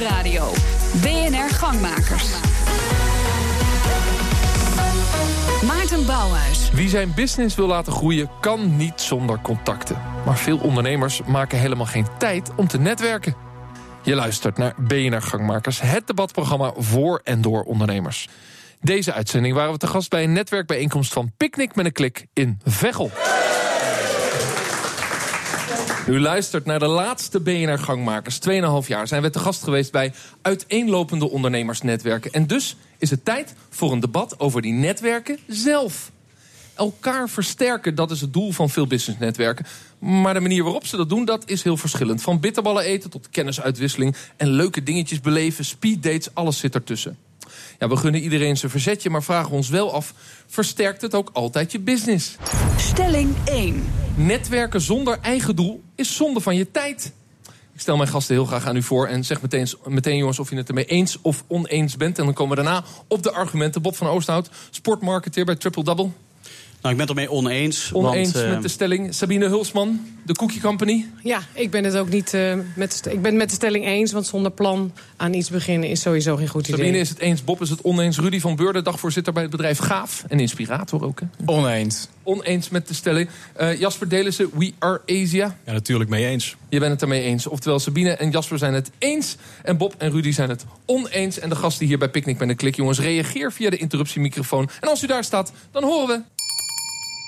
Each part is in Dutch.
Nieuwsradio. BNR Gangmakers. Maarten Bouwhuis. Wie zijn business wil laten groeien, kan niet zonder contacten. Maar veel ondernemers maken helemaal geen tijd om te netwerken. Je luistert naar BNR Gangmakers, het debatprogramma voor en door ondernemers. Deze uitzending waren we te gast bij een netwerkbijeenkomst van Picnic met een Klik in Veghel. U luistert naar de laatste BNR Gangmakers. 2,5 jaar zijn we te gast geweest bij uiteenlopende ondernemersnetwerken. En dus is het tijd voor een debat over die netwerken zelf. Elkaar versterken, dat is het doel van veel businessnetwerken. Maar de manier waarop ze dat doen, dat is heel verschillend. Van bitterballen eten tot kennisuitwisseling en leuke dingetjes beleven, speeddates, alles zit ertussen. Ja, we gunnen iedereen zijn verzetje, maar vragen ons wel af... versterkt het ook altijd je business? Stelling 1. Netwerken zonder eigen doel is zonde van je tijd. Ik stel mijn gasten heel graag aan u voor en zeg meteen, meteen jongens of je het ermee eens of oneens bent. En dan komen we daarna op de argumenten. Bob van Oosthout, sportmarketeer bij Triple Double. Nou, ik ben het ermee oneens. Oneens want, uh, met de stelling. Sabine Hulsman, de Cookie Company. Ja, ik ben het ook niet uh, met, ik ben met de stelling eens. Want zonder plan aan iets beginnen is sowieso geen goed idee. Sabine is het eens, Bob is het oneens. Rudy van Beurden, dagvoorzitter bij het bedrijf Gaaf. En inspirator ook. Hè? Oneens. Oneens met de stelling. Uh, Jasper Delissen, We Are Asia. Ja, natuurlijk mee eens. Je bent het ermee eens. Oftewel, Sabine en Jasper zijn het eens. En Bob en Rudy zijn het oneens. En de gasten hier bij Picnic met een klik. Jongens, reageer via de interruptiemicrofoon. En als u daar staat, dan horen we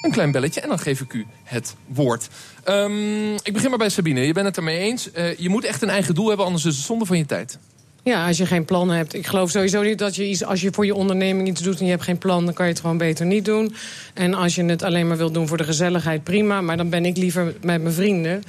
een klein belletje en dan geef ik u het woord. Um, ik begin maar bij Sabine. Je bent het ermee eens. Uh, je moet echt een eigen doel hebben, anders is het zonde van je tijd. Ja, als je geen plan hebt. Ik geloof sowieso niet dat je iets, als je voor je onderneming iets doet en je hebt geen plan, dan kan je het gewoon beter niet doen. En als je het alleen maar wilt doen voor de gezelligheid, prima. Maar dan ben ik liever met mijn vrienden.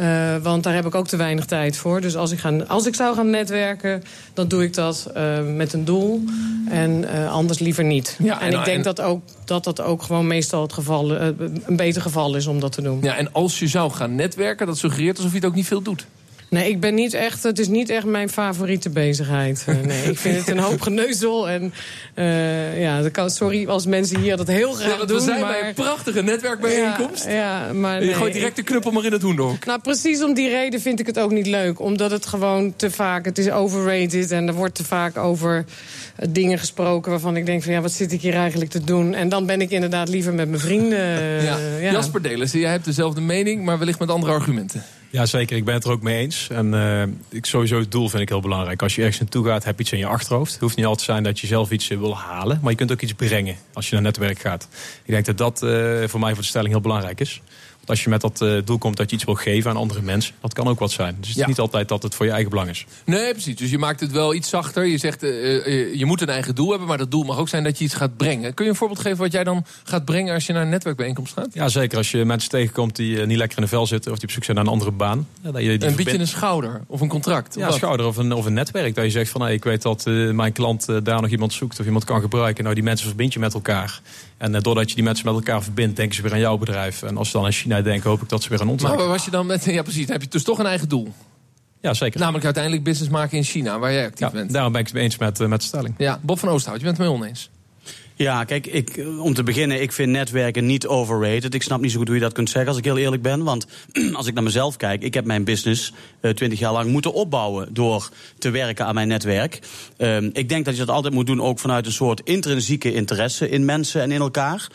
Uh, want daar heb ik ook te weinig tijd voor. Dus als ik, ga, als ik zou gaan netwerken, dan doe ik dat uh, met een doel. En uh, anders liever niet. Ja, en, en ik denk en... dat, ook, dat dat ook gewoon meestal het geval, een beter geval is om dat te doen. Ja, en als je zou gaan netwerken, dat suggereert alsof je het ook niet veel doet. Nee, ik ben niet echt. Het is niet echt mijn favoriete bezigheid. Uh, nee, ik vind het een hoop geneuzel. En uh, ja, dat kan, sorry als mensen hier dat heel graag ja, doen. We zijn maar... bij een prachtige netwerkbijeenkomst. Ja, ja maar je gooit direct de knuppel maar in het hoendok. Nou, precies om die reden vind ik het ook niet leuk. Omdat het gewoon te vaak, het is overrated. En er wordt te vaak over dingen gesproken waarvan ik denk van ja, wat zit ik hier eigenlijk te doen? En dan ben ik inderdaad liever met mijn vrienden. Ja. ja. Jasper Delissen, jij hebt dezelfde mening, maar wellicht met andere argumenten. Ja, zeker. Ik ben het er ook mee eens. En uh, ik, sowieso het doel vind ik heel belangrijk. Als je ergens naartoe gaat, heb je iets in je achterhoofd. Het hoeft niet altijd te zijn dat je zelf iets wil halen. Maar je kunt ook iets brengen als je naar netwerk gaat. Ik denk dat dat uh, voor mij voor de stelling heel belangrijk is. Als je met dat uh, doel komt dat je iets wil geven aan andere mensen, dat kan ook wat zijn. Dus het is ja. niet altijd dat het voor je eigen belang is. Nee, precies. Dus je maakt het wel iets zachter. Je zegt, uh, je moet een eigen doel hebben, maar dat doel mag ook zijn dat je iets gaat brengen. Kun je een voorbeeld geven wat jij dan gaat brengen als je naar een netwerkbijeenkomst gaat? Ja, zeker. Als je mensen tegenkomt die niet lekker in de vel zitten of die op zoek zijn naar een andere baan. Ja, dat je een beetje een schouder of een contract? Ja, een schouder of een, of een netwerk. Dat je zegt van, hey, ik weet dat mijn klant daar nog iemand zoekt of iemand kan gebruiken. Nou, die mensen verbind je met elkaar. En uh, doordat je die mensen met elkaar verbindt, denken ze weer aan jouw bedrijf. En als ze dan aan China denken, hoop ik dat ze weer aan ons Maar waar was je dan met, ja precies, dan heb je dus toch een eigen doel? Ja, zeker. Namelijk uiteindelijk business maken in China, waar jij actief ja, bent. Daarom ben ik het eens met, met de stelling. Ja, Bob van Oosthout, je bent het mee oneens. Ja, kijk, ik, om te beginnen, ik vind netwerken niet overrated. Ik snap niet zo goed hoe je dat kunt zeggen, als ik heel eerlijk ben. Want als ik naar mezelf kijk, ik heb mijn business twintig uh, jaar lang moeten opbouwen... door te werken aan mijn netwerk. Uh, ik denk dat je dat altijd moet doen, ook vanuit een soort intrinsieke interesse... in mensen en in elkaar.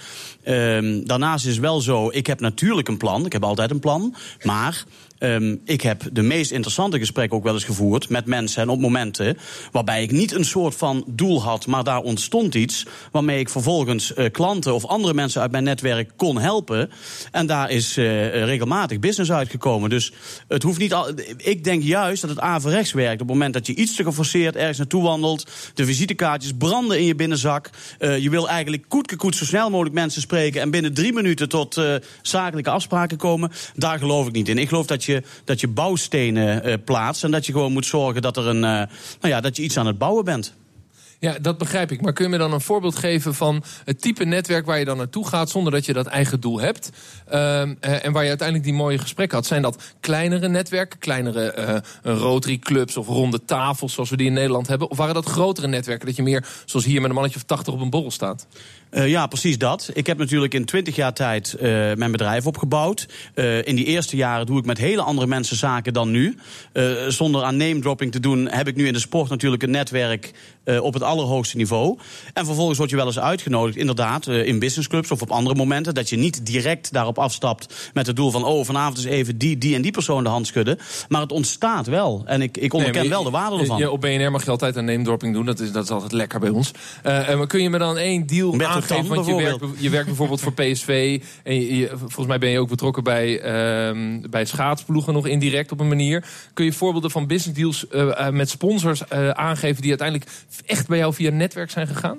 Uh, daarnaast is wel zo, ik heb natuurlijk een plan. Ik heb altijd een plan, maar... Um, ik heb de meest interessante gesprekken ook wel eens gevoerd met mensen en op momenten waarbij ik niet een soort van doel had, maar daar ontstond iets waarmee ik vervolgens uh, klanten of andere mensen uit mijn netwerk kon helpen. En daar is uh, regelmatig business uitgekomen. Dus het hoeft niet al. Ik denk juist dat het averechts werkt. Op het moment dat je iets te geforceerd ergens naartoe wandelt, de visitekaartjes branden in je binnenzak. Uh, je wil eigenlijk koetkekoet zo snel mogelijk mensen spreken en binnen drie minuten tot zakelijke afspraken komen. Daar geloof ik niet in. Ik geloof dat je dat je bouwstenen uh, plaatst. En dat je gewoon moet zorgen dat, er een, uh, nou ja, dat je iets aan het bouwen bent. Ja, dat begrijp ik. Maar kun je me dan een voorbeeld geven van het type netwerk waar je dan naartoe gaat zonder dat je dat eigen doel hebt? Ehm, eh, en waar je uiteindelijk die mooie gesprekken had. Zijn dat kleinere netwerken, kleinere eh Rotary clubs of ronde tafels zoals we die in Nederland hebben? Of waren dat grotere netwerken dat je meer, zoals hier met een mannetje of 80 op een borrel staat? Uh, ja, precies dat. Ik heb natuurlijk in 20 jaar tijd uh, mijn bedrijf opgebouwd. Uh, in die eerste jaren doe ik met hele andere mensen zaken dan nu. zonder aan name dropping te doen, heb ik nu in de sport natuurlijk een netwerk op het allerhoogste niveau. En vervolgens word je wel eens uitgenodigd, inderdaad, in businessclubs of op andere momenten. Dat je niet direct daarop afstapt met het doel van: oh, vanavond is even die, die en die persoon de hand schudden. Maar het ontstaat wel. En ik, ik onderken Nee, wel de waarde ervan. Ja, op BNR mag je altijd een name dropping doen. Dat is, dat is altijd lekker bij ons. Eh, maar kun je me dan één deal Want je werkt, bijvoorbeeld. je werkt bijvoorbeeld voor PSV. En je, je- volgens mij ben je ook betrokken bij, ehm, bij schaatsploegen nog indirect op een manier. Kun je voorbeelden van business deals eh, eh, met sponsors eh, aangeven... die uiteindelijk echt bij jou via netwerk zijn gegaan?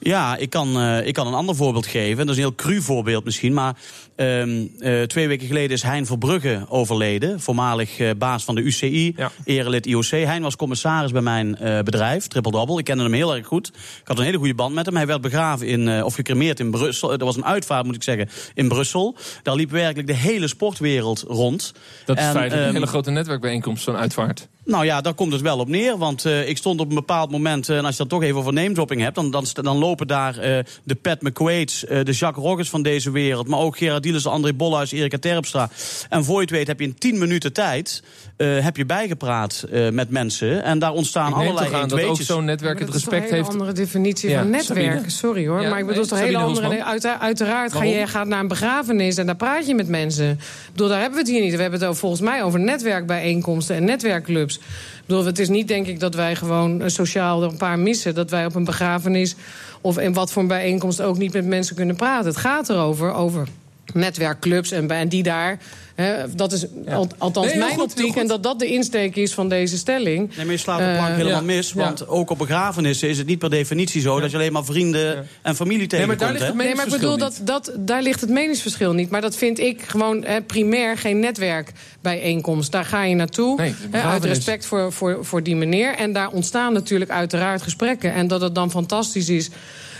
Ja, ik kan, eh, ik kan een ander voorbeeld geven. Dat is een heel cru voorbeeld misschien. Maar ehm, eh, twee weken geleden is Hein Verbrugge overleden. Voormalig eh, baas van de UCI, Ja. erelid IOC. Hein was commissaris bij mijn bedrijf, Triple Double. Ik kende hem heel erg goed. Ik had een hele goede band met hem. Hij werd begraven in, of gecremeerd in Brussel. Er was een uitvaart, moet ik zeggen, in Brussel. Daar liep werkelijk de hele sportwereld rond. Dat is En, feitelijk een ehm, hele grote netwerkbijeenkomst, zo'n uitvaart. Nou ja, daar komt het wel op neer. Want eh, ik stond op een bepaald moment, eh, en als je dat toch even over name dropping hebt, dan, dan, lopen daar eh, de Pat McQuaid's, de Jacques Roggers van deze wereld, maar ook Gerard Dielers, André Bolhuis, Erika Terpstra. En voor je het weet heb je in 10 minuten tijd eh, heb je bijgepraat eh, met mensen. En daar ontstaan allerlei aan dat ook zo'n netwerk het dat is toch een respect hele heeft... andere definitie Ja, van netwerken. Sorry hoor. Ja, maar ik bedoel, nee, het is toch een hele andere. Hulsman. Uit, uiteraard ga je gaat naar een begrafenis en daar praat je met mensen. Ik bedoel, daar hebben we het hier niet. We hebben het over- volgens mij over netwerkbijeenkomsten en netwerkclubs. Ik bedoel, het is niet denk ik dat wij gewoon eh, sociaal er een paar missen. Dat wij op een begrafenis of in wat voor een bijeenkomst ook niet met mensen kunnen praten. Het gaat erover, over netwerkclubs en, en die daar. Hè, dat is al- althans Nee, mijn goed, optiek. En dat dat de insteek is van deze stelling. Nee, maar je slaat de plank Eh, helemaal ja. mis. Ja. Want ook op begrafenissen is het niet per definitie zo dat je alleen maar vrienden en familie Nee, tegenkomt. maar daar ligt het Nee, maar ik bedoel, dat, dat, daar ligt het meningsverschil niet. Maar dat vind ik gewoon hè, primair geen netwerkbijeenkomst. Daar ga je naartoe, Nee, hè, uit respect voor, voor, voor die meneer. En daar ontstaan natuurlijk uiteraard gesprekken. En dat het dan fantastisch is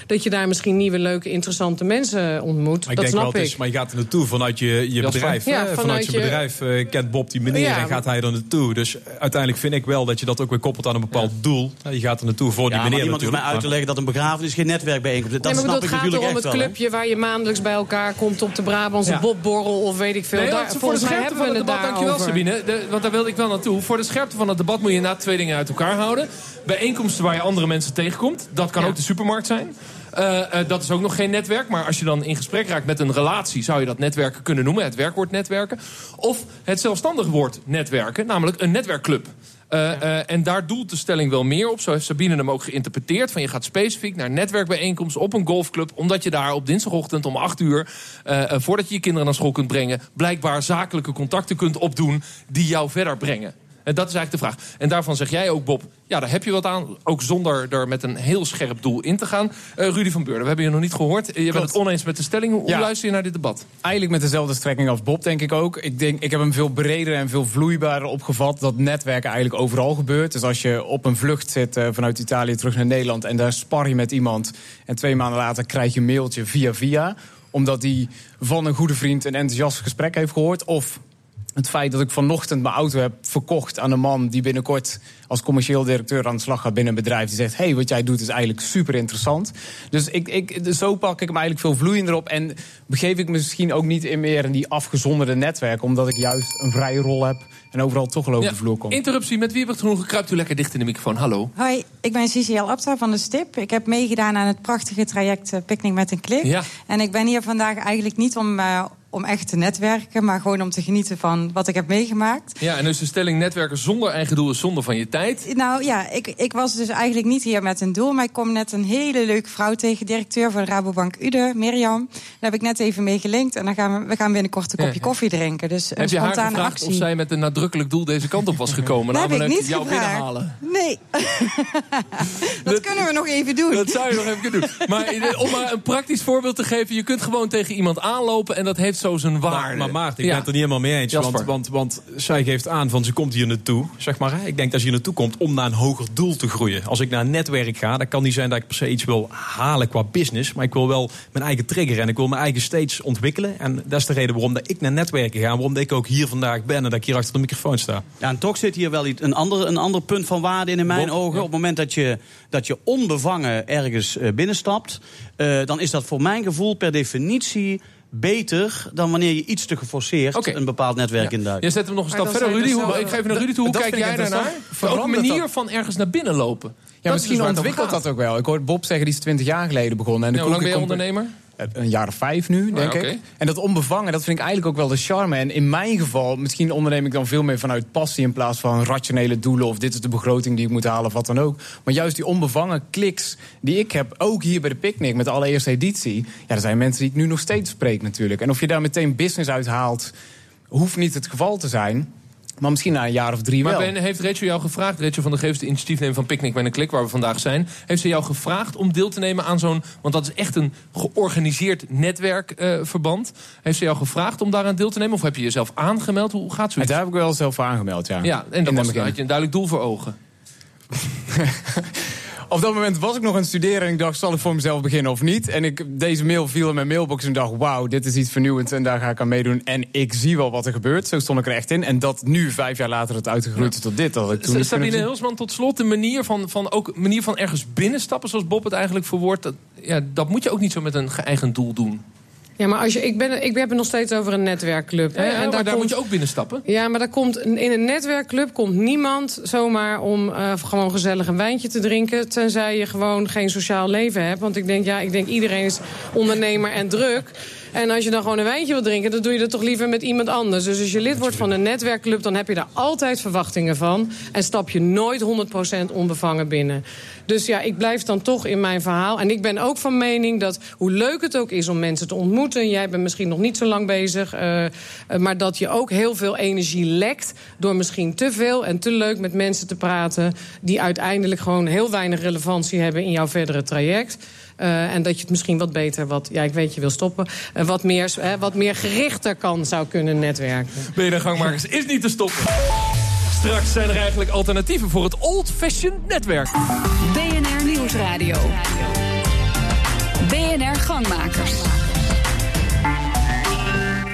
dat je daar misschien nieuwe, leuke, interessante mensen ontmoet. Maar ik dat denk wel, snap het ik. is, maar je gaat er naartoe vanuit je, je bedrijf. Ja, vanuit vanuit je je- bedrijf eh, kent Bob die meneer Ja, en gaat hij er naartoe. Dus uiteindelijk vind ik wel dat je dat ook weer koppelt aan een bepaald doel. Je gaat er naartoe voor die Ja, maar meneer iemand hoeft mij uit te leggen dat een begrafenis geen netwerkbijeenkomst is. Dat nee, maar snap het ik gaat natuurlijk echt het wel. hè. clubje waar je maandelijks bij elkaar komt op de Brabantse Ja. bobborrel of weet ik veel. Nee, Daar- want voor de volgens mij scherpte hebben van we het het debat, dankjewel. Sabine. Want daar wilde ik wel naartoe. Voor de scherpte van het debat moet je inderdaad twee dingen uit elkaar houden. Bijeenkomsten waar je andere mensen tegenkomt. Dat kan Ja. ook de supermarkt zijn. Eh, eh, dat is ook nog geen netwerk. Maar als je dan in gesprek raakt met een relatie... zou je dat netwerken kunnen noemen. Het werkwoord netwerken. Of het zelfstandig woord netwerken. Namelijk een netwerkclub. Eh, en daar doelt de stelling wel meer op. Zo heeft Sabine hem ook geïnterpreteerd. Van je gaat specifiek naar netwerkbijeenkomst op een golfclub. Omdat je daar op dinsdagochtend om 8 uur... voordat je je kinderen naar school kunt brengen... blijkbaar zakelijke contacten kunt opdoen die jou verder brengen. En dat is eigenlijk de vraag. En daarvan zeg jij ook, Bob, ja, daar heb je wat aan. Ook zonder er met een heel scherp doel in te gaan. Eh, Rudy van Beurden, we hebben je nog niet gehoord. Eh, Je bent het oneens met de stelling. Hoe, Ja. luister je naar dit debat? Eigenlijk met dezelfde strekking als Bob, denk ik ook. Ik, denk, ik heb hem veel breder en veel vloeibaarder opgevat. Dat netwerken eigenlijk overal gebeurt. Dus als je op een vlucht zit eh, vanuit Italië terug naar Nederland... en daar spar je met iemand... en twee maanden later krijg je een mailtje via via... omdat die van een goede vriend een enthousiast gesprek heeft gehoord... of het feit dat ik vanochtend mijn auto heb verkocht aan een man die binnenkort als commercieel directeur aan de slag gaat binnen een bedrijf. Die zegt: hey, wat jij doet is eigenlijk super interessant. Dus ik, ik, dus zo pak ik hem eigenlijk veel vloeiender op. En begeef ik me misschien ook niet in meer in die afgezonderde netwerken, omdat ik juist een vrije rol heb en overal toch wel over Ja, de vloer kom. interruptie, met wie heb ik? Kruipt u lekker dicht in de microfoon. Hallo. Hoi, ik ben Cici Abta van de STIP. Ik heb meegedaan aan het prachtige traject eh, Picnic met een Klik. Ja. En ik ben hier vandaag eigenlijk niet om, eh, om echt te netwerken... maar gewoon om te genieten van wat ik heb meegemaakt. Ja, en dus de stelling netwerken zonder eigen doel is zonde van je tijd. Nou ja, ik, ik was dus eigenlijk niet hier met een doel... maar ik kom net een hele leuke vrouw tegen, directeur van Rabobank Ude, Mirjam. Daar heb ik net even mee gelinkt en dan gaan we, we gaan binnenkort een kopje ja. koffie drinken. Dus een Heb je haar gevraagd actie. of zij met een nadrukkelijk doel deze kant op was gekomen? Dat heb ik namelijk niet jou gevraagd. binnenhalen. Nee, dat, kunnen we nog even doen. Dat zou je nog even kunnen doen. Maar eh, om maar een praktisch voorbeeld te geven... je kunt gewoon tegen iemand aanlopen... en dat heeft zo zijn waarde. Maar, maar Maarten, ik Ja. ben het er niet helemaal mee eens. Want, want, want zij geeft aan van ze komt hier naartoe. Zeg maar, hè. ik denk dat je hier naartoe komt om naar een hoger doel te groeien. Als ik naar een netwerk ga, dan kan niet zijn dat ik per se iets wil halen qua business. Maar ik wil wel mijn eigen trigger en ik wil mijn eigen steeds ontwikkelen. En dat is de reden waarom dat ik naar netwerken ga. En waarom dat ik ook hier vandaag ben en dat ik hier achter de microfoon sta. Ja, en toch zit hier wel iets, een, ander, een ander punt van waarde in, in mijn Bob, ogen. ja. Op het moment dat je, dat je onbevangen ergens eh, binnenstapt... eh, dan is dat voor mijn gevoel per definitie beter... dan wanneer je iets te geforceerd een bepaald netwerk Ja. induikt. Je zet hem nog een stap verder. Rudy, hoe, zo- ik geef even naar Rudy toe. Hoe kijk jij daarnaar? Ook een manier dat? van ergens naar binnen lopen. Ja, misschien dus ontwikkelt dat ook wel. Ik hoorde Bob zeggen, die is 20 jaar geleden begonnen. En de hoe lang ben je er- ondernemer? Een jaar of vijf nu, denk oké. ik. En dat onbevangen, dat vind ik eigenlijk ook wel de charme. En in mijn geval, misschien onderneem ik dan veel meer vanuit passie... in plaats van rationele doelen of dit is de begroting die ik moet halen of wat dan ook. Maar juist die onbevangen kliks die ik heb, ook hier bij de Picnic... met de allereerste editie, ja, er zijn mensen die ik nu nog steeds spreek natuurlijk. En of je daar meteen business uit haalt, hoeft niet het geval te zijn... Maar misschien na een jaar of drie Maar wel. ben, heeft Rachel jou gevraagd, Rachel van de Geest, de initiatiefnemer van Picnic met een Klik, waar we vandaag zijn, heeft ze jou gevraagd om deel te nemen aan zo'n, want dat is echt een georganiseerd netwerkverband. heeft ze jou gevraagd om daaraan deel te nemen of heb je jezelf aangemeld? Hoe gaat En zoiets? daar heb ik wel zelf aangemeld, ja. Ja, en dan had je een duidelijk doel voor ogen. Op dat moment was ik nog aan het studeren en ik dacht, zal ik voor mezelf beginnen of niet? En ik, deze mail viel in mijn mailbox en dacht, wauw, dit is iets vernieuwends en daar ga ik aan meedoen. En ik zie wel wat er gebeurt. Zo stond ik er echt in. En dat nu, vijf jaar later, het uitgegroeid is tot dit. Dat ik toen Sabine. Hilsman, tot slot, de manier van, van, ook, manier van ergens binnenstappen, zoals Bob het eigenlijk verwoordt, dat, ja, dat moet je ook niet zo met een geëigend doel doen. Ja, maar als je, ik, ben, ik heb het nog steeds over een netwerkclub. Ja, Hè? ja, en maar daar, komt, moet je ook binnenstappen. Ja, maar daar komt, in een netwerkclub komt niemand zomaar om eh, gewoon gezellig een wijntje te drinken. Tenzij je gewoon geen sociaal leven hebt. Want ik denk, ja, ik denk iedereen is ondernemer en druk. En als je dan gewoon een wijntje wil drinken, dan doe je dat toch liever met iemand anders. Dus als je lid wordt van een netwerkclub, dan heb je daar altijd verwachtingen van. En stap je nooit 100% onbevangen binnen. Dus ja, ik blijf dan toch in mijn verhaal. En ik ben ook van mening dat hoe leuk het ook is om mensen te ontmoeten. Jij bent misschien nog niet zo lang bezig. eh, eh, maar dat je ook heel veel energie lekt. Door misschien te veel en te leuk met mensen te praten. Die uiteindelijk gewoon heel weinig relevantie hebben in jouw verdere traject. Eh, en dat je het misschien wat beter, wat, ja, ik weet je wil stoppen, eh, wat, meer, wat meer gerichter kan zou kunnen netwerken. BNR Gangmakers is niet te stoppen. Straks zijn er eigenlijk alternatieven voor het old-fashioned netwerk. BNR Nieuwsradio. BNR Gangmakers.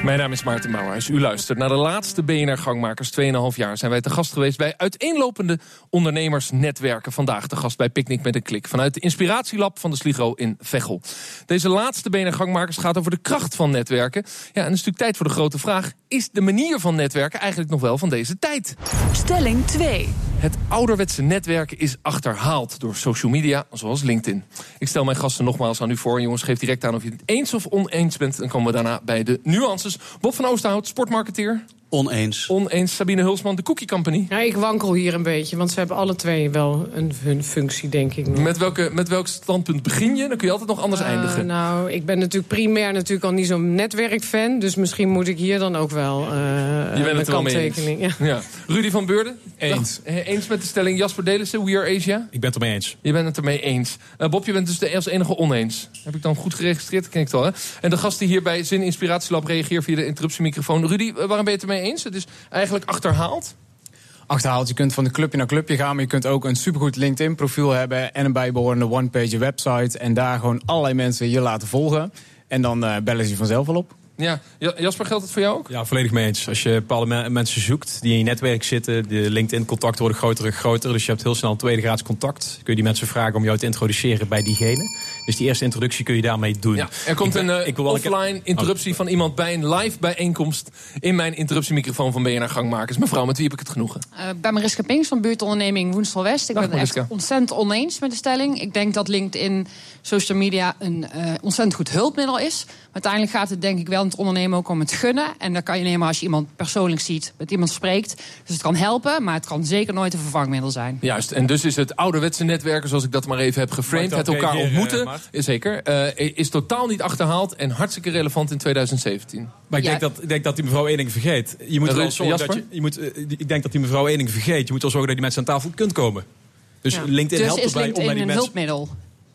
Mijn naam is Maarten Mouwhuis. U luistert naar de laatste BNR Gangmakers. 2,5 jaar zijn wij te gast geweest bij uiteenlopende ondernemersnetwerken. Vandaag te gast bij Picnic met een Klik. Vanuit de Inspiratielab van de Sligo in Veghel. Deze laatste BNR Gangmakers gaat over de kracht van netwerken. Ja, en het is natuurlijk tijd voor de grote vraag. Is de manier van netwerken eigenlijk nog wel van deze tijd? Stelling 2. Het ouderwetse netwerken is achterhaald door social media, zoals LinkedIn. Ik stel mijn gasten nogmaals aan u voor. Jongens, geef direct aan of je het eens of oneens bent. Dan komen we daarna bij de nuances. Bob van Oosterhout, sportmarketeer. Oneens. Oneens Sabine Hulsman, de Cookie Company. Ja, ik wankel hier een beetje, want ze hebben alle twee wel een, hun functie, denk ik. Nog. Met, welke, met welk standpunt begin je? Dan kun je altijd nog anders Eh, eindigen. nou, ik ben natuurlijk primair natuurlijk al niet zo'n netwerkfan. Dus misschien moet ik hier dan ook wel eh je bent een het wel mee eens. kanttekening. Ja. Ja. Rudy van Beurden? Eens. Dag. Eh, Eens met de stelling Jasper Delissen, We Are Asia? Ik ben het ermee eens. Je bent het ermee eens. Eh, Bob, je bent dus de als enige oneens. Heb ik dan goed geregistreerd? Ken ik het al, hè? En de gast die hier bij Zin Inspiratielab reageert via de interruptiemicrofoon. Rudy, eh, waarom ben je het ermee eens? Het is eigenlijk achterhaald. achterhaalt. Je kunt van de clubje naar clubje gaan, maar je kunt ook een supergoed LinkedIn-profiel hebben en een bijbehorende one-page website. En daar gewoon allerlei mensen je laten volgen. En dan eh, bellen ze je vanzelf wel op. Ja, Ja, Jasper, geldt het voor jou ook? Ja, volledig mee eens. Als je bepaalde me- mensen zoekt die in je netwerk zitten, de LinkedIn-contacten worden groter en groter. Dus je hebt heel snel een tweede graads contact. Kun je die mensen vragen om jou te introduceren bij diegene. Dus die eerste introductie kun je daarmee doen. Ja, er komt Ik een eh, ik wil offline interruptie van iemand bij een live bijeenkomst in mijn interruptiemicrofoon van BNR Gangmakers. Mevrouw, met wie heb ik het genoegen? Uh, bij Mariska Pinks van buurtonderneming Woensel West. Ik Dag, ben het echt ontzettend oneens met de stelling. Ik denk dat LinkedIn, social media, een eh, ontzettend goed hulpmiddel is. Maar uiteindelijk gaat het denk ik wel het ondernemen ook om het gunnen. En dat kan je nemen als je iemand persoonlijk ziet, met iemand spreekt. Dus het kan helpen, maar het kan zeker nooit een vervangmiddel zijn. Juist, en dus is het ouderwetse netwerken, zoals ik dat maar even heb geframed, het elkaar ontmoeten, is zeker, eh, is totaal niet achterhaald en hartstikke relevant in 2017. Maar ik Ja. denk, dat, ik denk dat die mevrouw één ding vergeet. Je moet wel zorgen dat Jasper? je, je moet, eh, Ik denk dat die mevrouw één ding vergeet. Je moet wel zorgen dat die mensen aan tafel kunt komen. Dus Ja. LinkedIn Dus helpt is erbij om bij die een mensen... hulpmiddel?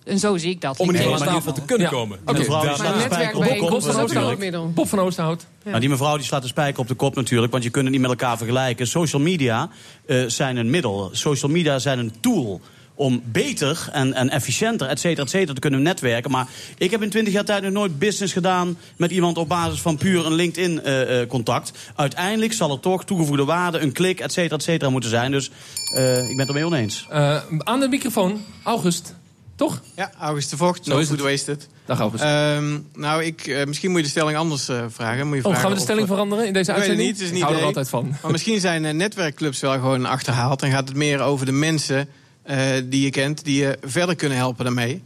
En zo zie ik dat. Om in ieder geval te kunnen Ja. komen. Oké. Mevrouw, de spijker op de kop Bob van. Oosterhout. hulpmiddel. Bob van Oosterhout. Nou, die mevrouw die slaat de spijker op de kop natuurlijk, want je kunt het niet met elkaar vergelijken. Social media eh, zijn een middel. Social media zijn een tool om beter en, en efficiënter, et cetera, et cetera, te kunnen netwerken. Maar ik heb in 20 jaar tijd nog nooit business gedaan met iemand op basis van puur een LinkedIn-contact. Uiteindelijk zal er toch toegevoegde waarde, een klik, et cetera, et cetera moeten zijn. Dus eh, ik ben het ermee oneens. Eh, aan de microfoon, August. Toch? Ja, August de Vocht, Zo no food het. wasted. Dag August. Ehm, nou, ik, eh, misschien moet je de stelling anders eh, vragen. Moet je oh, vragen gaan we de of- stelling veranderen in deze uitzending? niet, is een Ik hou er altijd van. Maar misschien zijn eh, netwerkclubs wel gewoon achterhaald. En gaat het meer over de mensen eh, die je kent, die je verder kunnen helpen daarmee.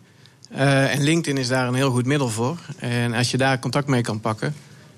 Eh, en LinkedIn is daar een heel goed middel voor. En als je daar contact mee kan pakken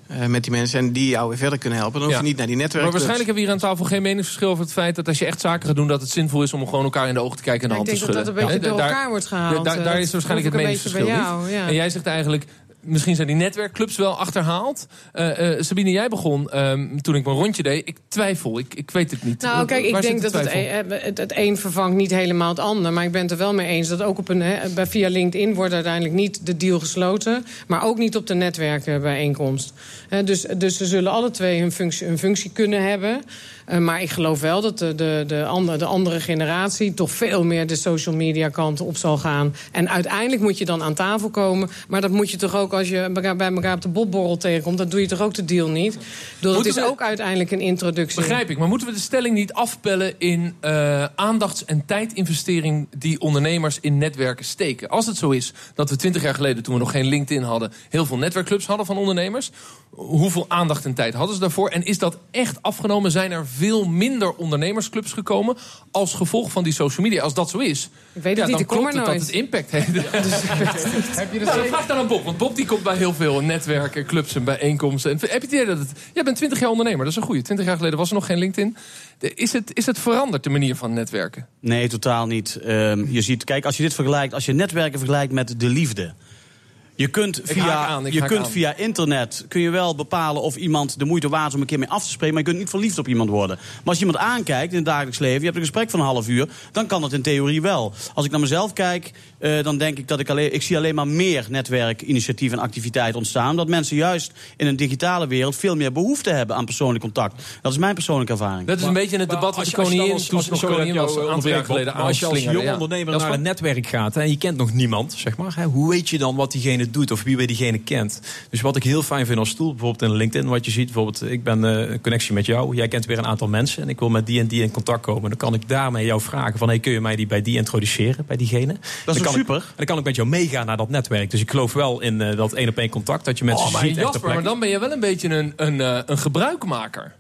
eh, met die mensen en die jou weer verder kunnen helpen, dan hoef je Ja. niet naar die Maar netwerkclubs. waarschijnlijk hebben we hier aan tafel geen meningsverschil over het feit dat als je echt zaken gaat doen, dat het zinvol is om gewoon elkaar in de ogen te kijken en de Ik hand te denk dat schudden. dat een beetje Ja, door elkaar wordt gehaald. Daar, eh, is waarschijnlijk het ik een beetje meningsverschil niet. ja. En jij zegt eigenlijk, misschien zijn die netwerkclubs wel achterhaald. Eh, eh, Sabine, jij begon ehm, toen ik mijn rondje deed. Ik twijfel, ik, ik weet het niet. Nou, kijk, ik denk dat het, een- het, het een vervangt niet helemaal het ander. Maar ik ben het er wel mee eens dat ook op een, bij, via LinkedIn wordt uiteindelijk niet de deal gesloten. Maar ook niet op de netwerkenbijeenkomst. Hè, dus, dus ze zullen alle twee hun functie, hun functie kunnen hebben. Eh, maar ik geloof wel dat de, de, de, andere, de andere generatie toch veel meer de social media kant op zal gaan. En uiteindelijk moet je dan aan tafel komen. Maar dat moet je toch ook als je bij elkaar op de bobborrel tegenkomt. Dan doe je toch ook de deal niet. Bedoel, het is we- ook uiteindelijk een introductie. Begrijp ik, maar moeten we de stelling niet afpellen in eh, aandachts- en tijdinvestering die ondernemers in netwerken steken? Als het zo is dat we twintig jaar geleden, toen we nog geen LinkedIn hadden, heel veel netwerkclubs hadden van ondernemers, hoeveel aandacht en tijd hadden ze daarvoor? En is dat echt afgenomen? Zijn er veel minder ondernemersclubs gekomen als gevolg van die social media? Als dat zo is, Ik weet het ja, niet, dan ik kom klopt er het dat nooit. het impact heeft. Heb je Nou, vraag dan aan Bob, want Bob die komt bij heel veel netwerken, clubs en bijeenkomsten. En heb je het idee dat het... Jij bent 20 jaar ondernemer, dat is een goeie. 20 jaar geleden was er nog geen LinkedIn. Is het, is het veranderd, de manier van netwerken? Nee, totaal niet. Ehm, je ziet, kijk, als je dit vergelijkt, als je netwerken vergelijkt met de liefde. Je kunt via, aan, je kunt aan. via internet kun je wel bepalen of iemand de moeite waard is om een keer mee af te spreken, maar je kunt niet verliefd op iemand worden. Maar als je iemand aankijkt in het dagelijks leven, je hebt een gesprek van een half uur, dan kan dat in theorie wel. Als ik naar mezelf kijk, eh, dan denk ik dat ik alleen, ik zie alleen maar meer netwerkinitiatieven en activiteiten ontstaan, dat mensen juist in een digitale wereld veel meer behoefte hebben aan persoonlijk contact. Dat is mijn persoonlijke ervaring. Dat is een beetje het debat wat als de koningin, toen ze nog sorry dat koningin ik was, jou een aantal jaar onderbreek, geleden als je als jong ondernemer naar een netwerk gaat en je kent nog niemand, zeg maar, hè, hoe weet je dan wat diegene doet of wie bij diegene kent? Dus wat ik heel fijn vind als tool, bijvoorbeeld in LinkedIn, wat je ziet, bijvoorbeeld, ik ben eh, een connectie met jou, jij kent weer een aantal mensen en ik wil met die en die in contact komen. Dan kan ik daarmee jou vragen van, hey, kun je mij die bij die introduceren, bij diegene? Dat is Dan super? Ik, en dan kan ik met jou meegaan naar dat netwerk. Dus ik geloof wel in eh, dat één op één contact, dat je mensen Oh, maar ziet Jasper, maar dan ben je wel een beetje een, een, eh, een gebruikmaker.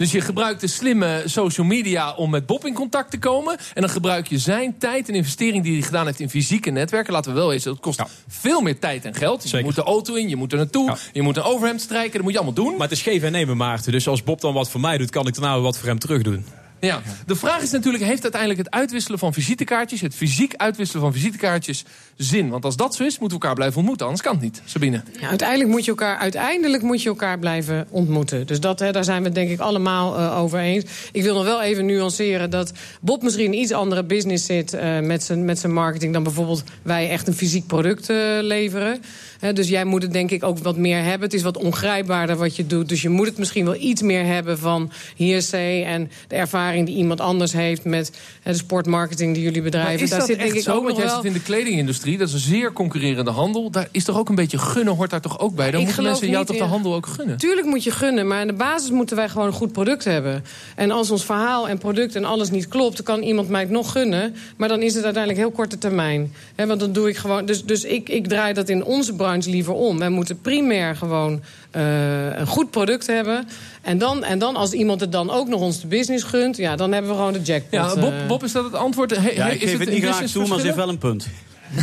Dus je gebruikt de slimme social media om met Bob in contact te komen. En dan gebruik je zijn tijd en investering die hij gedaan heeft in fysieke netwerken. Laten we wel weten, dat kost Ja. veel meer tijd en geld. Je Zeker. moet de auto in, je moet er naartoe, Ja. je moet een overhemd strijken. Dat moet je allemaal doen. Maar het is geven en nemen, Maarten. Dus als Bob dan wat voor mij doet, kan ik daarna wat voor hem terug doen. Ja. De vraag is natuurlijk, heeft uiteindelijk het uitwisselen van visitekaartjes... het fysiek uitwisselen van visitekaartjes zin? Want als dat zo is, moeten we elkaar blijven ontmoeten. Anders kan het niet. Sabine. Ja, uiteindelijk, moet je elkaar, uiteindelijk moet je elkaar blijven ontmoeten. Dus dat, hè, daar zijn we het denk ik allemaal eh, over eens. Ik wil nog wel even nuanceren dat Bob misschien een iets andere business zit... eh, met, zijn, met zijn marketing dan bijvoorbeeld wij echt een fysiek product eh, leveren. Hè, dus jij moet het denk ik ook wat meer hebben. Het is wat ongrijpbaarder wat je doet. Dus je moet het misschien wel iets meer hebben van hearsay... en de ervaring die iemand anders heeft met de sportmarketing die jullie bedrijven. Maar is daar dat zit echt denk ik zo? ook Want jij wel... zit in de kledingindustrie. Dat is een zeer concurrerende handel. Daar is toch ook een beetje gunnen hoort daar toch ook bij? Dan moeten mensen jou toch de in- handel ook gunnen? Tuurlijk moet je gunnen, maar aan de basis moeten wij gewoon een goed product hebben. En als ons verhaal en product en alles niet klopt, dan kan iemand mij het nog gunnen. Maar dan is het uiteindelijk heel korte termijn. Want dan doe ik gewoon. Dus, dus ik, ik draai dat in onze branche liever om. Wij moeten primair gewoon eh, een goed product hebben. En dan, en dan, als iemand het dan ook nog ons de business gunt, ja, dan hebben we gewoon de jackpot. Ja, Bob, eh. Bob, is dat het antwoord? He- Ja, he- ik is geef het niet graag toe, maar ze heeft wel een punt.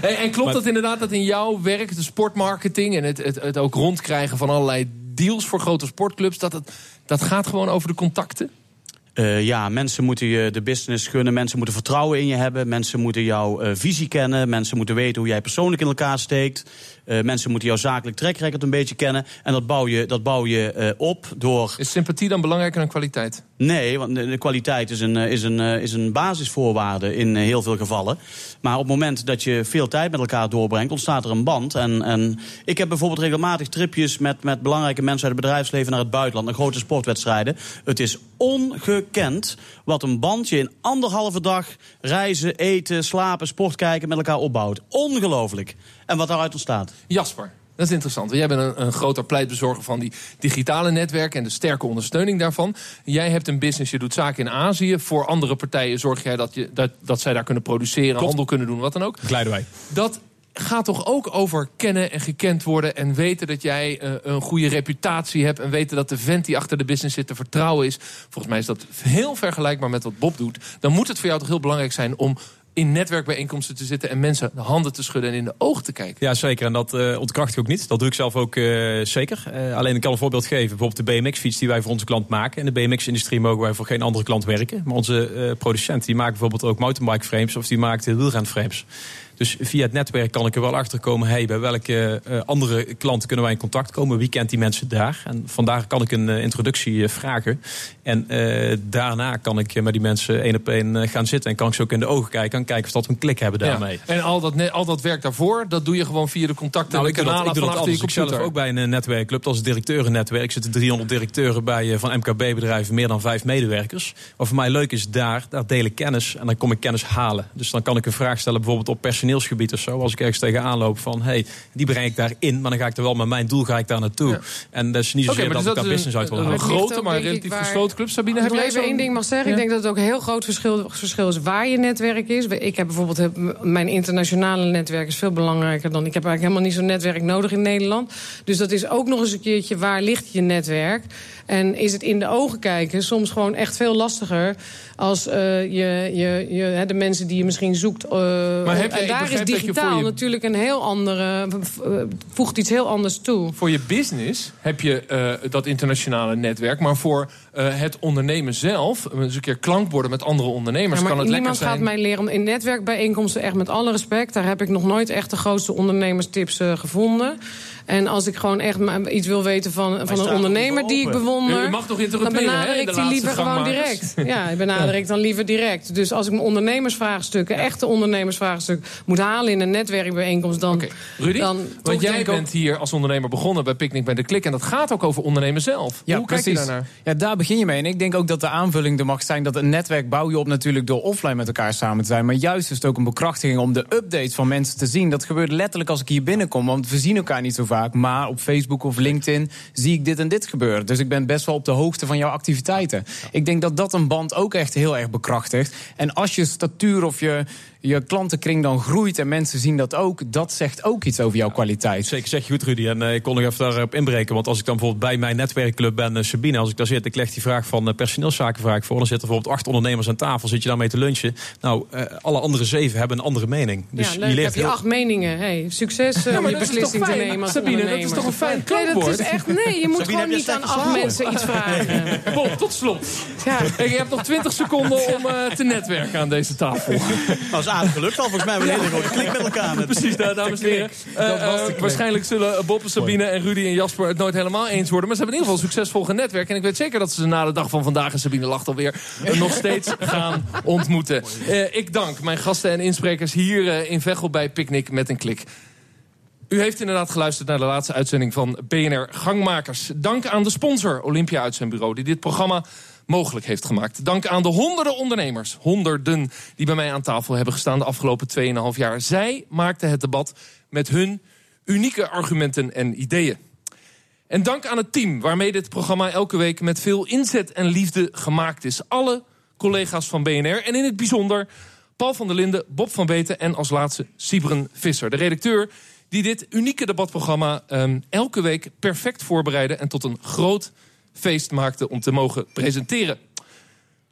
Hey, en klopt dat inderdaad dat in jouw werk, de sportmarketing... en het, het, het ook rondkrijgen van allerlei deals voor grote sportclubs... dat, het, dat gaat gewoon over de contacten? Uh, ja, mensen moeten je de business gunnen, mensen moeten vertrouwen in je hebben, mensen moeten jouw uh, visie kennen, mensen moeten weten hoe jij persoonlijk in elkaar steekt. Uh, mensen moeten jouw zakelijk trekrecord een beetje kennen. En dat bouw je, dat bouw je op door. Is sympathie dan belangrijker dan kwaliteit? Nee, want de, de kwaliteit is een, is, een, is een basisvoorwaarde in heel veel gevallen. Maar op het moment dat je veel tijd met elkaar doorbrengt, ontstaat er een band. En, en ik heb bijvoorbeeld regelmatig tripjes met, met belangrijke mensen uit het bedrijfsleven naar het buitenland, naar grote sportwedstrijden. Het is ongekend wat een bandje in anderhalve dag reizen, eten, slapen, sport kijken met elkaar opbouwt. Ongelooflijk. En wat daaruit ontstaat. Jasper. Dat is interessant. Jij bent een, een groter pleitbezorger van die digitale netwerken en de sterke ondersteuning daarvan. Jij hebt een business, je doet zaken in Azië. Voor andere partijen zorg jij dat, je, dat, dat zij daar kunnen produceren, handel kunnen doen, wat dan ook. Glijden wij. Dat gaat toch ook over kennen en gekend worden... en weten dat jij uh, een goede reputatie hebt... en weten dat de vent die achter de business zit te vertrouwen is. Volgens mij is dat heel vergelijkbaar met wat Bob doet. Dan moet het voor jou toch heel belangrijk zijn om in netwerkbijeenkomsten te zitten en mensen de handen te schudden en in de ogen te kijken. Ja, zeker. En dat uh, ontkracht ik ook niet. Dat doe ik zelf ook uh, zeker. Alleen ik kan een voorbeeld geven. Bijvoorbeeld de BMX-fiets die wij voor onze klant maken. In de BMX-industrie mogen wij voor geen andere klant werken. Maar onze producent die maakt bijvoorbeeld ook mountainbike frames of die maakt wielrenframes. Dus via het netwerk kan ik er wel achter komen... Hey, bij welke uh, andere klanten kunnen wij in contact komen? Wie kent die mensen daar? En vandaar kan ik een uh, introductie uh, vragen. En daarna kan ik met die mensen één op één gaan zitten... en kan ik ze ook in de ogen kijken en kijken of dat we een klik hebben daarmee. Ja. En al dat, al dat werk daarvoor, dat doe je gewoon via de contacten nou, ik doe dat, ik doe dat Ik zelf ook bij een netwerkclub als directeurennetwerk. Zitten 300 directeuren bij van MKB-bedrijven, meer dan vijf medewerkers. Wat voor mij leuk is, daar, daar deel ik kennis en dan kom ik kennis halen. Dus dan kan ik een vraag stellen bijvoorbeeld op personeelsgebied of zo. Als ik ergens tegenaan loop van, hey, die breng ik daarin. Maar dan ga ik er wel met mijn doel ga ik daar naartoe. Ja. En dat is niet zozeer okay, dat, dat ik daar business uit wil halen. Een grote, maar relatief gesloten club. Sabine, heb jij even één ding mag zeggen? Ja. Ik denk dat het ook een heel groot verschil, verschil is waar je netwerk is. Ik heb bijvoorbeeld, mijn internationale netwerk is veel belangrijker dan... Ik heb eigenlijk helemaal niet zo'n netwerk nodig in Nederland. Dus dat is ook nog eens een keertje, waar ligt je netwerk? En is het in de ogen kijken soms gewoon echt veel lastiger... als uh, je, je, je, de mensen die je misschien zoekt... Uh, maar heb je, en daar is digitaal je... natuurlijk een heel andere... voegt iets heel anders toe. Voor je business heb je uh, dat internationale netwerk... maar voor het ondernemen zelf... eens een keer klankborden met andere ondernemers... Ja, kan het lekker zijn... gaat mij leren om in netwerkbijeenkomsten... echt met alle respect, daar heb ik nog nooit echt de grootste ondernemerstips gevonden... En als ik gewoon echt iets wil weten van, van een ondernemer die ik bewonder... U mag toch dan benader ik die liever gewoon direct. Ja, ik benader ik dan liever direct. Dus als ik mijn ondernemersvraagstukken, echte ondernemersvraagstukken... moet halen in een netwerkbijeenkomst, dan... Okay. Rudy, dan want jij bent hier als ondernemer begonnen bij Picnic bij de Klik... en dat gaat ook over ondernemen zelf. Ja, Hoe precies. kijk je daarnaar? Ja, daar begin je mee. En ik denk ook dat de aanvulling er mag zijn... dat een netwerk bouw je op natuurlijk door offline met elkaar samen te zijn. Maar juist is het ook een bekrachtiging om de updates van mensen te zien. Dat gebeurt letterlijk als ik hier binnenkom, want we zien elkaar niet zo vaak... Maar op Facebook of LinkedIn zie ik dit en dit gebeuren. Dus ik ben best wel op de hoogte van jouw activiteiten. Ik denk dat dat een band ook echt heel erg bekrachtigt. En als je statuur of je je klantenkring dan groeit en mensen zien dat ook, dat zegt ook iets over jouw kwaliteit. Zeker, zeg je goed, Rudy. En uh, ik kon nog even daarop inbreken. Want als ik dan bijvoorbeeld bij mijn netwerkclub ben, uh, Sabine, als ik daar zit, ik leg die vraag van uh, personeelszaken vraag voor. Dan zitten bijvoorbeeld acht ondernemers aan tafel, zit je daarmee te lunchen. Nou, alle andere zeven hebben een andere mening. Dus ja, leuk. je leert heb je acht meningen. Hey, succes ja, om je beslissing te nemen. Sabine, dat is toch een fijn? Nee, dat is echt, nee, je moet Sabine, gewoon niet aan acht mensen iets vragen. Bon, tot slot. Ja. Ik heb nog twintig seconden om te netwerken aan deze tafel. Dat is aardig gelukt al volgens mij hebben we een hele klik met elkaar. Met Precies, dames en heren. Uh, uh, waarschijnlijk zullen Bob, Sabine en Rudy en Jasper het nooit helemaal eens worden. Maar ze hebben in ieder geval een succesvol genetwerk. En ik weet zeker dat ze na de dag van vandaag, en Sabine lacht alweer, nog steeds gaan ontmoeten. Uh, ik dank mijn gasten en insprekers hier in Veghel bij Picnic met een klik. U heeft inderdaad geluisterd naar de laatste uitzending van BNR Gangmakers. Dank aan de sponsor Olympia Uitzendbureau die dit programma mogelijk heeft gemaakt. Dank aan de honderden ondernemers, honderden, die bij mij aan tafel hebben gestaan de afgelopen 2,5 jaar. Zij maakten het debat met hun unieke argumenten en ideeën. En dank aan het team waarmee dit programma elke week met veel inzet en liefde gemaakt is. Alle collega's van BNR en in het bijzonder Paul van der Linden, Bob van Beten en als laatste Sibren Visser, de redacteur die dit unieke debatprogramma um, elke week perfect voorbereiden en tot een groot feest maakte om te mogen presenteren.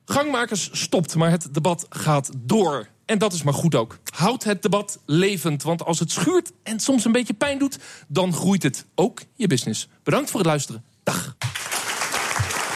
Gangmakers stopt, maar het debat gaat door. En dat is maar goed ook. Houd het debat levend, want als het schuurt en soms een beetje pijn doet, dan groeit het ook je business. Bedankt voor het luisteren. Dag.